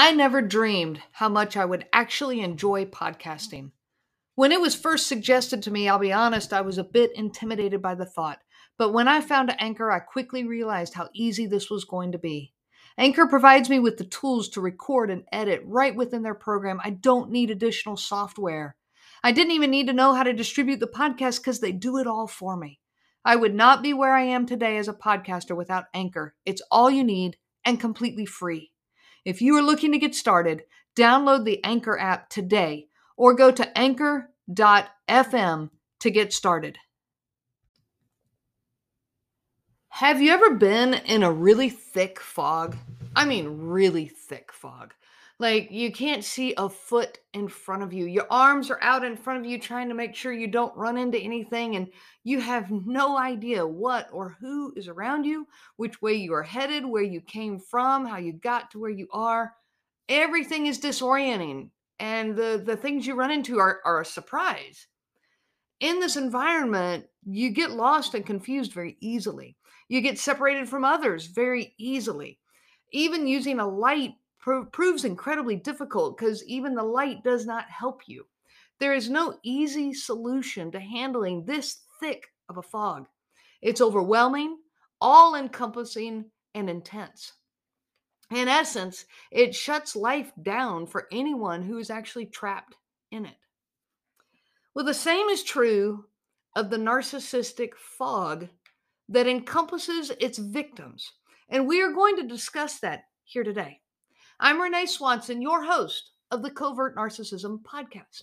I never dreamed how much I would actually enjoy podcasting. When it was first suggested to me, I'll be honest, I was a bit intimidated by the thought. But when I found Anchor, I quickly realized how easy this was going to be. Anchor provides me with the tools to record and edit right within their program. I don't need additional software. I didn't even need to know how to distribute the podcast because they do it all for me. I would not be where I am today as a podcaster without Anchor. It's all you need and completely free. If you are looking to get started, download the Anchor app today or go to anchor.fm to get started. Have you ever been in a really thick fog? I mean, really thick fog. Like you can't see a foot in front of you. Your arms are out in front of you trying to make sure you don't run into anything, and you have no idea what or who is around you, which way you are headed, where you came from, how you got to where you are. Everything is disorienting, and the, the things you run into are, are a surprise. In this environment, you get lost and confused very easily. You get separated from others very easily. Even using a light pro- proves incredibly difficult because even the light does not help you. There is no easy solution to handling this thick of a fog. It's overwhelming, all encompassing, and intense. In essence, it shuts life down for anyone who is actually trapped in it. Well, the same is true of the narcissistic fog that encompasses its victims. And we are going to discuss that here today. I'm Renee Swanson, your host of the Covert Narcissism Podcast.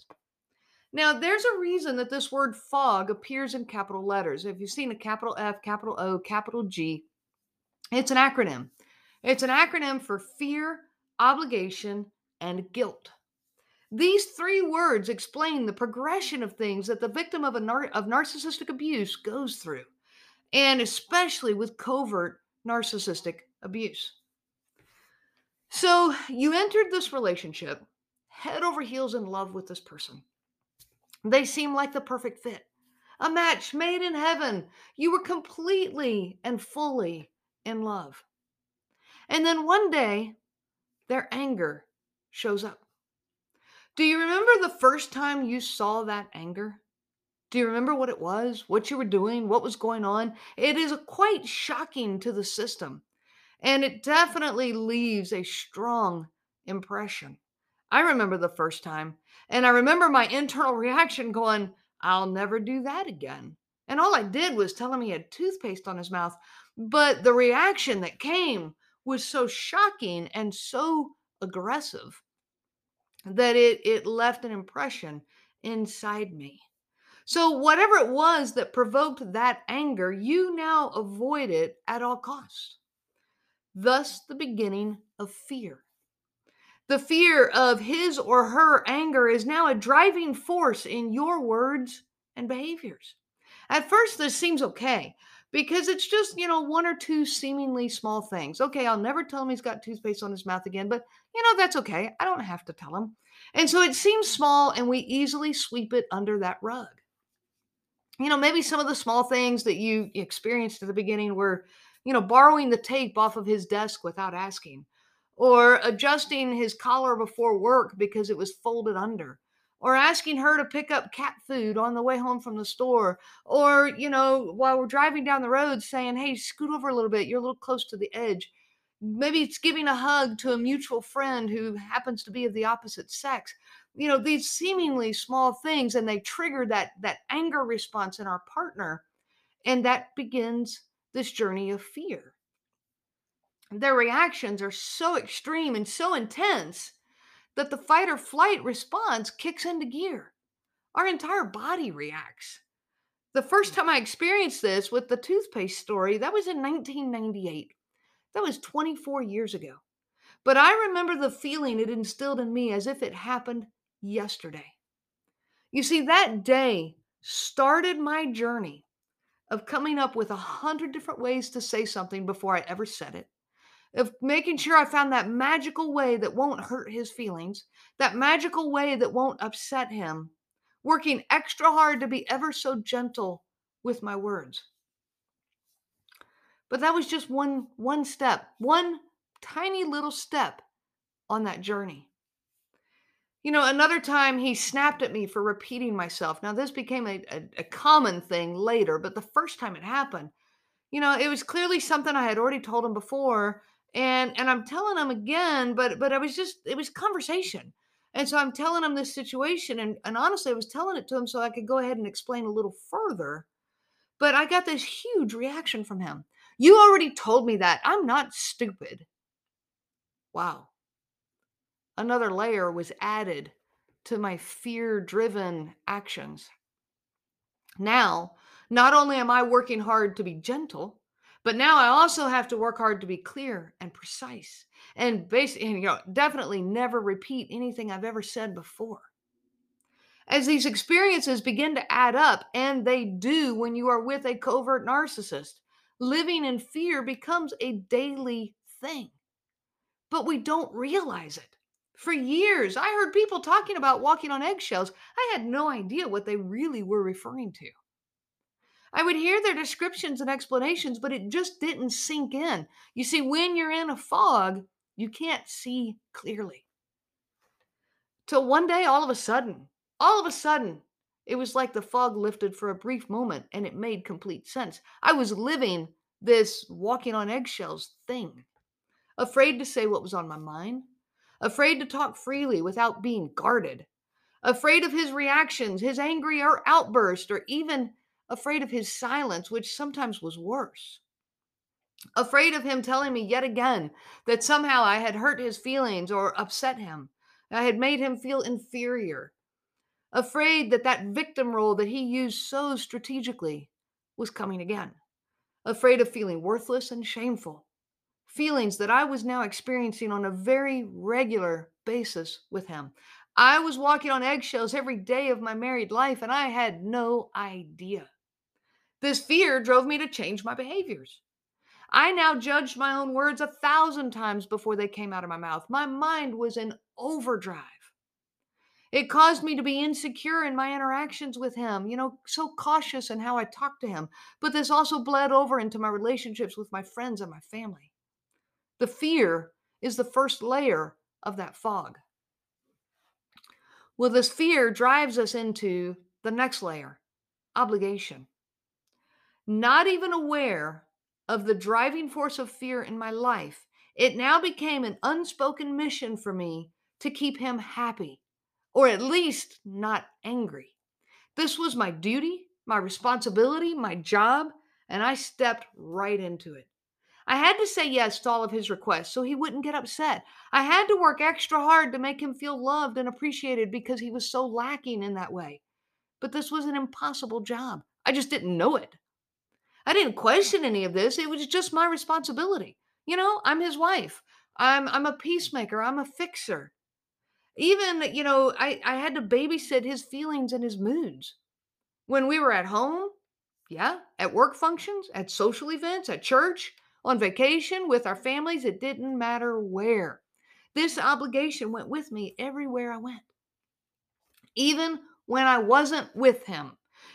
Now, there's a reason that this word fog appears in capital letters. If you've seen a capital F, capital O, capital G, it's an acronym. It's an acronym for fear, obligation, and guilt. These three words explain the progression of things that the victim of, a nar- of narcissistic abuse goes through, and especially with covert narcissistic abuse. So you entered this relationship head over heels in love with this person. They seem like the perfect fit, a match made in heaven. You were completely and fully in love. And then one day, their anger shows up. Do you remember the first time you saw that anger? Do you remember what it was, what you were doing, what was going on? It is quite shocking to the system. And it definitely leaves a strong impression. I remember the first time, and I remember my internal reaction going, I'll never do that again. And all I did was tell him he had toothpaste on his mouth. But the reaction that came was so shocking and so aggressive that it, it left an impression inside me. So, whatever it was that provoked that anger, you now avoid it at all costs thus the beginning of fear. The fear of his or her anger is now a driving force in your words and behaviors. At first, this seems okay because it's just, you know, one or two seemingly small things. Okay, I'll never tell him he's got toothpaste on his mouth again, but, you know, that's okay. I don't have to tell him. And so it seems small and we easily sweep it under that rug. You know, maybe some of the small things that you experienced at the beginning were you know, borrowing the tape off of his desk without asking, or adjusting his collar before work because it was folded under, or asking her to pick up cat food on the way home from the store, or, you know, while we're driving down the road saying, hey, scoot over a little bit, you're a little close to the edge. Maybe it's giving a hug to a mutual friend who happens to be of the opposite sex. You know, these seemingly small things, and they trigger that that anger response in our partner, and that begins this journey of fear. Their reactions are so extreme and so intense that the fight or flight response kicks into gear. Our entire body reacts. The first hmm. time I experienced this with the toothpaste story, that was in 1998. That was 24 years ago. But I remember the feeling it instilled in me as if it happened yesterday. You see, that day started my journey of coming up with a hundred different ways to say something before I ever said it, of making sure I found that magical way that won't hurt his feelings, that magical way that won't upset him, working extra hard to be ever so gentle with my words. But that was just one one step, one tiny little step on that journey. You know, another time he snapped at me for repeating myself. Now, this became a, a, a common thing later, but the first time it happened, you know, it was clearly something I had already told him before, and and I'm telling him again, but but I was just it was conversation. And so I'm telling him this situation and and honestly I was telling it to him so I could go ahead and explain a little further. But I got this huge reaction from him. You already told me that. I'm not stupid. Wow. Another layer was added to my fear-driven actions. Now, not only am I working hard to be gentle, but now I also have to work hard to be clear and precise and basically, you know, definitely never repeat anything I've ever said before. As these experiences begin to add up, and they do when you are with a covert narcissist, living in fear becomes a daily thing. But we don't realize it. For years, I heard people talking about walking on eggshells. I had no idea what they really were referring to. I would hear their descriptions and explanations, but it just didn't sink in. You see, when you're in a fog, you can't see clearly. Till one day, all of a sudden, all of a sudden, it was like the fog lifted for a brief moment and it made complete sense. I was living this walking on eggshells thing, afraid to say what was on my mind, afraid to talk freely without being guarded, afraid of his reactions, his angry or outburst, or even afraid of his silence, which sometimes was worse. Afraid of him telling me yet again that somehow I had hurt his feelings or upset him. I had made him feel inferior. Afraid that that victim role that he used so strategically was coming again. Afraid of feeling worthless and shameful. Feelings that I was now experiencing on a very regular basis with him. I was walking on eggshells every day of my married life, and I had no idea. This fear drove me to change my behaviors. I now judged my own words a thousand times before they came out of my mouth. My mind was in overdrive. It caused me to be insecure in my interactions with him, you know, so cautious in how I talked to him. But this also bled over into my relationships with my friends and my family. The fear is the first layer of that fog. Well, this fear drives us into the next layer obligation not even aware of the driving force of fear in my life, it now became an unspoken mission for me to keep him happy, or at least not angry. This was my duty, my responsibility, my job, and I stepped right into it. I had to say yes to all of his requests so he wouldn't get upset. I had to work extra hard to make him feel loved and appreciated because he was so lacking in that way. But this was an impossible job. I just didn't know it. I didn't question any of this. It was just my responsibility. You know, I'm his wife. I'm I'm a peacemaker. I'm a fixer. Even, you know, I, I had to babysit his feelings and his moods. When we were at home, yeah, at work functions, at social events, at church, on vacation, with our families, it didn't matter where. This obligation went with me everywhere I went. Even when I wasn't with him.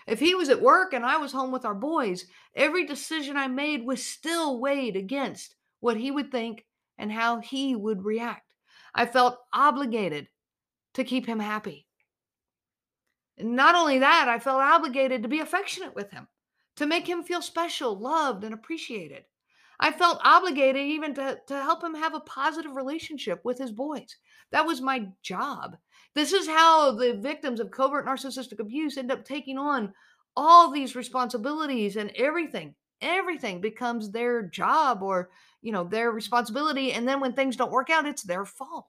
If he was at work and I was home with our boys, every decision I made was still weighed against what he would think and how he would react. I felt obligated to keep him happy. And not only that, I felt obligated to be affectionate with him, to make him feel special, loved, and appreciated. I felt obligated even to, to help him have a positive relationship with his boys. That was my job. This is how the victims of covert narcissistic abuse end up taking on all these responsibilities and everything. Everything becomes their job or, you know, their responsibility. And then when things don't work out, it's their fault.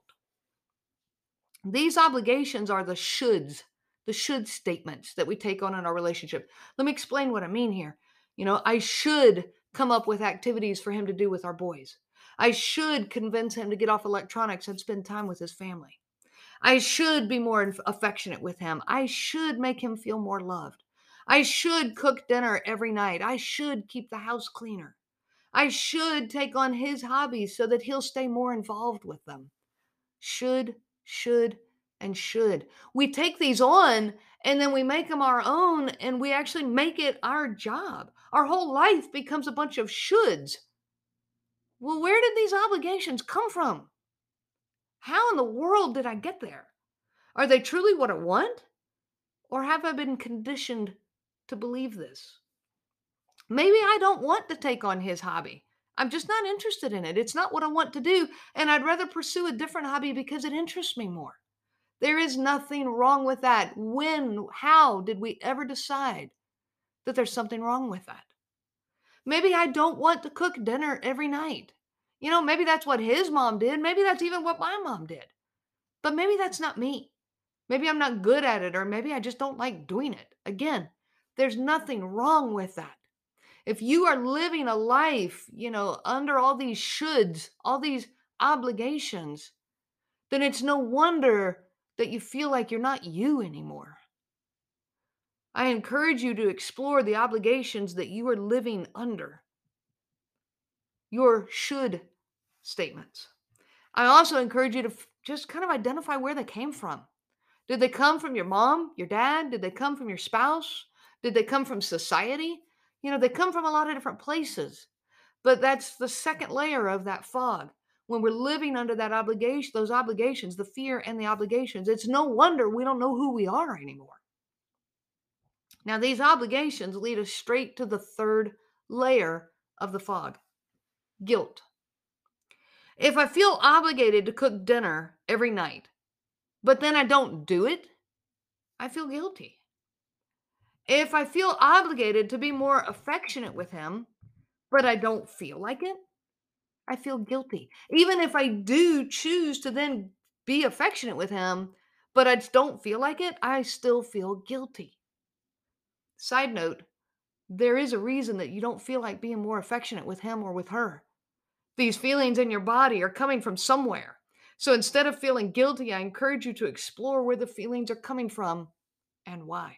These obligations are the shoulds, the should statements that we take on in our relationship. Let me explain what I mean here. You know, I should come up with activities for him to do with our boys. I should convince him to get off electronics and spend time with his family. I should be more affectionate with him. I should make him feel more loved. I should cook dinner every night. I should keep the house cleaner. I should take on his hobbies so that he'll stay more involved with them. Should, should, and should. We take these on and then we make them our own and we actually make it our job. Our whole life becomes a bunch of shoulds. Well, where did these obligations come from? How in the world did I get there? Are they truly what I want? Or have I been conditioned to believe this? Maybe I don't want to take on his hobby. I'm just not interested in it. It's not what I want to do. And I'd rather pursue a different hobby because it interests me more. There is nothing wrong with that. When, how did we ever decide that there's something wrong with that? Maybe I don't want to cook dinner every night. You know, maybe that's what his mom did. Maybe that's even what my mom did. But maybe that's not me. Maybe I'm not good at it, or maybe I just don't like doing it. Again, there's nothing wrong with that. If you are living a life, you know, under all these shoulds, all these obligations, then it's no wonder that you feel like you're not you anymore. I encourage you to explore the obligations that you are living under. Your should statements. I also encourage you to f- just kind of identify where they came from. Did they come from your mom, your dad? Did they come from your spouse? Did they come from society? You know, they come from a lot of different places. But that's the second layer of that fog. When we're living under that obligation, those obligations, the fear and the obligations, it's no wonder we don't know who we are anymore. Now, these obligations lead us straight to the third layer of the fog guilt. If I feel obligated to cook dinner every night, but then I don't do it, I feel guilty. If I feel obligated to be more affectionate with him, but I don't feel like it, I feel guilty. Even if I do choose to then be affectionate with him, but I don't feel like it, I still feel guilty. Side note, there is a reason that you don't feel like being more affectionate with him or with her. These feelings in your body are coming from somewhere. So instead of feeling guilty, I encourage you to explore where the feelings are coming from and why.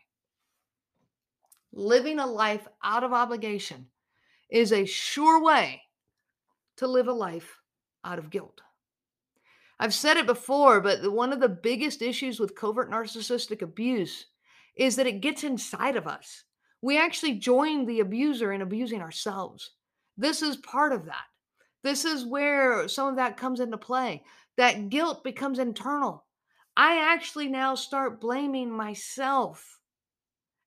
Living a life out of obligation is a sure way to live a life out of guilt. I've said it before, but one of the biggest issues with covert narcissistic abuse is that it gets inside of us. We actually join the abuser in abusing ourselves. This is part of that. This is where some of that comes into play. That guilt becomes internal. I actually now start blaming myself.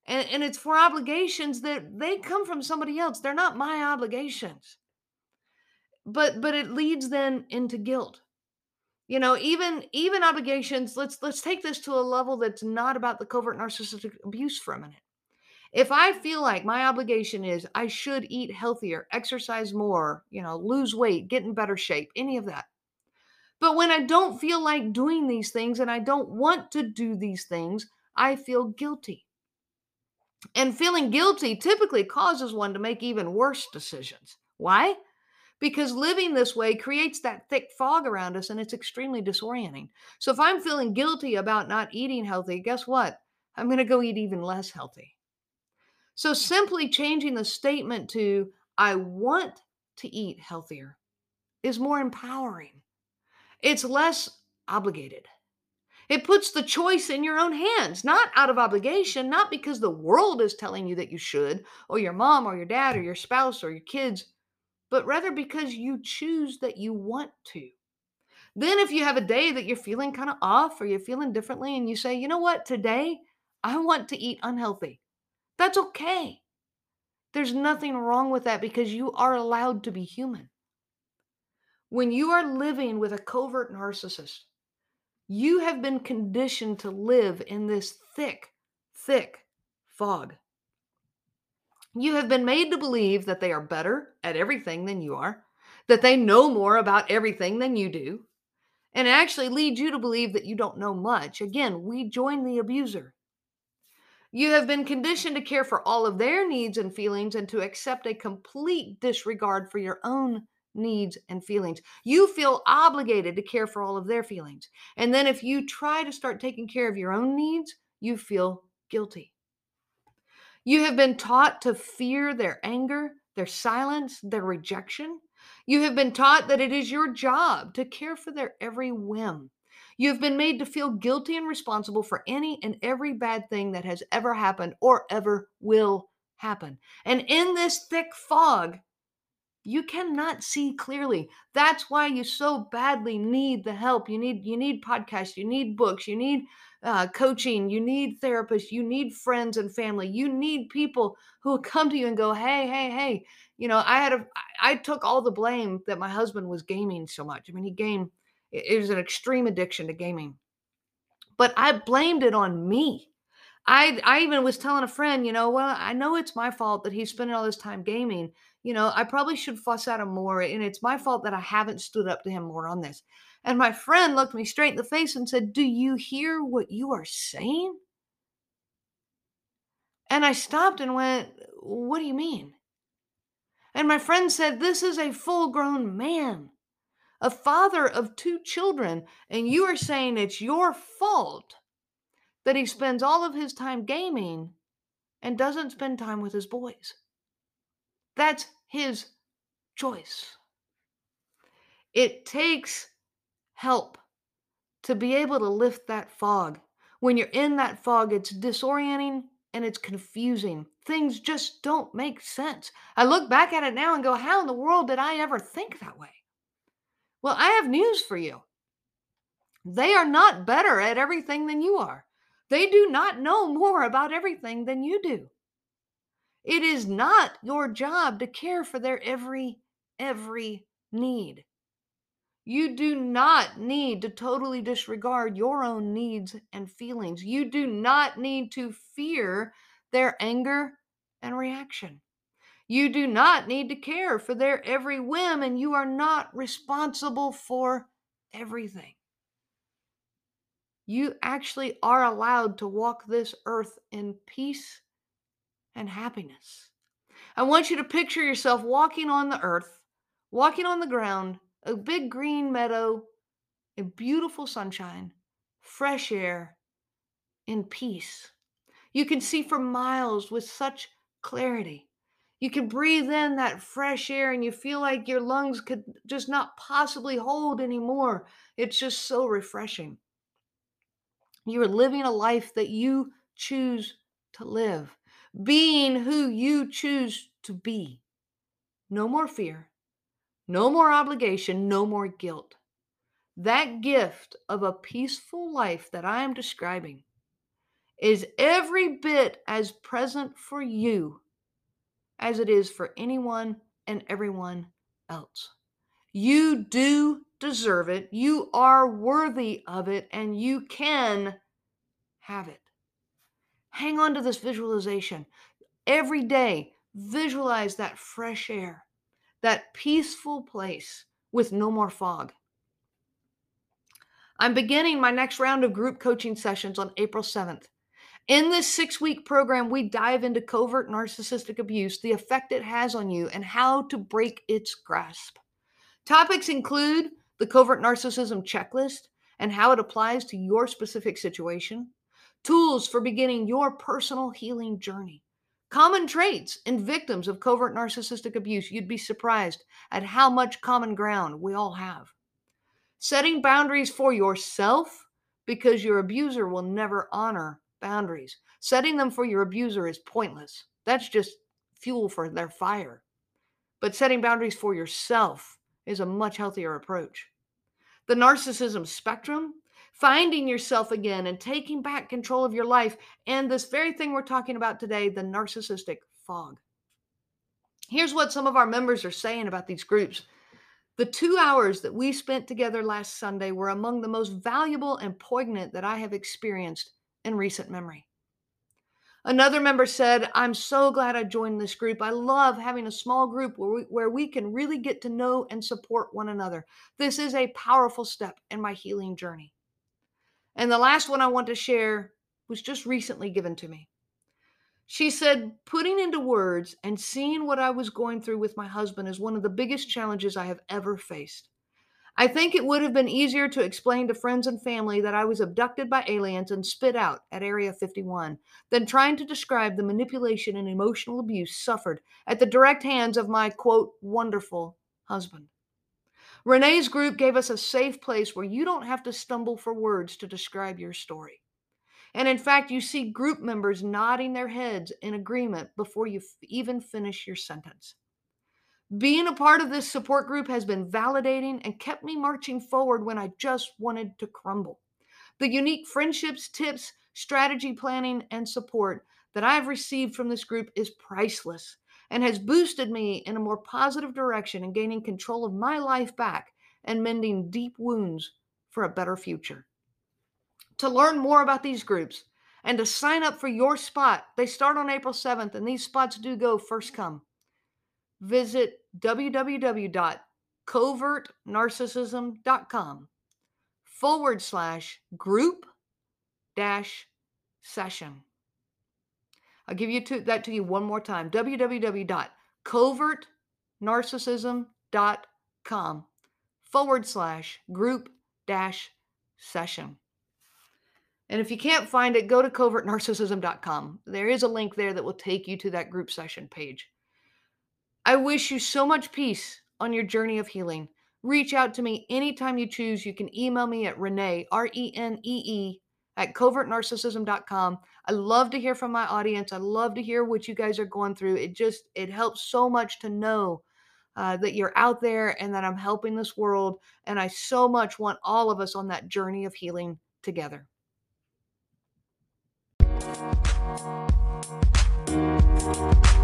And, and it's for obligations that they come from somebody else. They're not my obligations. But but it leads then into guilt. You know even even obligations let's let's take this to a level that's not about the covert narcissistic abuse for a minute. If i feel like my obligation is i should eat healthier exercise more you know lose weight get in better shape any of that. But when i don't feel like doing these things and i don't want to do these things i feel guilty. And feeling guilty typically causes one to make even worse decisions. Why because living this way creates that thick fog around us and it's extremely disorienting. So if I'm feeling guilty about not eating healthy, guess what? I'm going to go eat even less healthy. So simply changing the statement to, I want to eat healthier, is more empowering. It's less obligated. It puts the choice in your own hands, not out of obligation, not because the world is telling you that you should, or your mom, or your dad, or your spouse, or your kids but rather because you choose that you want to. Then, if you have a day that you're feeling kind of off or you're feeling differently, and you say, you know what, today I want to eat unhealthy, that's okay. There's nothing wrong with that because you are allowed to be human. When you are living with a covert narcissist, you have been conditioned to live in this thick, thick fog. You have been made to believe that they are better at everything than you are, that they know more about everything than you do, and actually lead you to believe that you don't know much. Again, we join the abuser. You have been conditioned to care for all of their needs and feelings and to accept a complete disregard for your own needs and feelings. You feel obligated to care for all of their feelings. And then if you try to start taking care of your own needs, you feel guilty. You have been taught to fear their anger, their silence, their rejection. You have been taught that it is your job to care for their every whim. You have been made to feel guilty and responsible for any and every bad thing that has ever happened or ever will happen. And in this thick fog, you cannot see clearly. That's why you so badly need the help. You need you need podcasts, you need books, you need uh, coaching, you need therapists, you need friends and family, you need people who will come to you and go, "Hey, hey, hey." You know, I had a I took all the blame that my husband was gaming so much. I mean, he gamed. It was an extreme addiction to gaming, but I blamed it on me. I I even was telling a friend, you know, well, I know it's my fault that he's spending all this time gaming. You know, I probably should fuss at him more, and it's my fault that I haven't stood up to him more on this. And my friend looked me straight in the face and said, "Do you hear what you are saying?" And I stopped and went, "What do you mean?" And my friend said, "This is a full-grown man, a father of two children, and you are saying it's your fault that he spends all of his time gaming and doesn't spend time with his boys. That's his choice. It takes help to be able to lift that fog. When you're in that fog, it's disorienting and it's confusing. Things just don't make sense. I look back at it now and go, How in the world did I ever think that way? Well, I have news for you. They are not better at everything than you are. They do not know more about everything than you do. It is not your job to care for their every, every need. You do not need to totally disregard your own needs and feelings. You do not need to fear their anger and reaction. You do not need to care for their every whim, and you are not responsible for everything you actually are allowed to walk this earth in peace and happiness. I want you to picture yourself walking on the earth, walking on the ground, a big green meadow, a beautiful sunshine, fresh air, in peace. You can see for miles with such clarity. You can breathe in that fresh air and you feel like your lungs could just not possibly hold anymore. It's just so refreshing. You are living a life that you choose to live, being who you choose to be. No more fear, no more obligation, no more guilt. That gift of a peaceful life that I am describing is every bit as present for you as it is for anyone and everyone else. You do deserve it. You are worthy of it, and you can have it. Hang on to this visualization. Every day, visualize that fresh air, that peaceful place with no more fog. I'm beginning my next round of group coaching sessions on April 7th. In this six week program, we dive into covert narcissistic abuse, the effect it has on you, and how to break its grasp. Topics include the covert narcissism checklist and how it applies to your specific situation, tools for beginning your personal healing journey, common traits in victims of covert narcissistic abuse. You'd be surprised at how much common ground we all have. Setting boundaries for yourself because your abuser will never honor boundaries. Setting them for your abuser is pointless. That's just fuel for their fire. But setting boundaries for yourself is a much healthier approach. The narcissism spectrum, finding yourself again and taking back control of your life, and this very thing we're talking about today the narcissistic fog. Here's what some of our members are saying about these groups. The two hours that we spent together last Sunday were among the most valuable and poignant that I have experienced in recent memory. Another member said, I'm so glad I joined this group. I love having a small group where we, where we can really get to know and support one another. This is a powerful step in my healing journey. And the last one I want to share was just recently given to me. She said, putting into words and seeing what I was going through with my husband is one of the biggest challenges I have ever faced. I think it would have been easier to explain to friends and family that I was abducted by aliens and spit out at Area 51 than trying to describe the manipulation and emotional abuse suffered at the direct hands of my quote, wonderful husband. Renee's group gave us a safe place where you don't have to stumble for words to describe your story. And in fact, you see group members nodding their heads in agreement before you even finish your sentence. Being a part of this support group has been validating and kept me marching forward when I just wanted to crumble. The unique friendships, tips, strategy planning, and support that I've received from this group is priceless and has boosted me in a more positive direction in gaining control of my life back and mending deep wounds for a better future. To learn more about these groups and to sign up for your spot, they start on April 7th, and these spots do go first come. Visit www.covertnarcissism.com forward slash group dash session. I'll give you to, that to you one more time www.covertnarcissism.com forward slash group dash session. And if you can't find it, go to covertnarcissism.com. There is a link there that will take you to that group session page. I wish you so much peace on your journey of healing. Reach out to me anytime you choose. You can email me at Renee, R E N E E, at covertnarcissism.com. I love to hear from my audience. I love to hear what you guys are going through. It just it helps so much to know uh, that you're out there and that I'm helping this world. And I so much want all of us on that journey of healing together.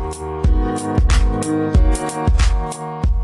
Thank you.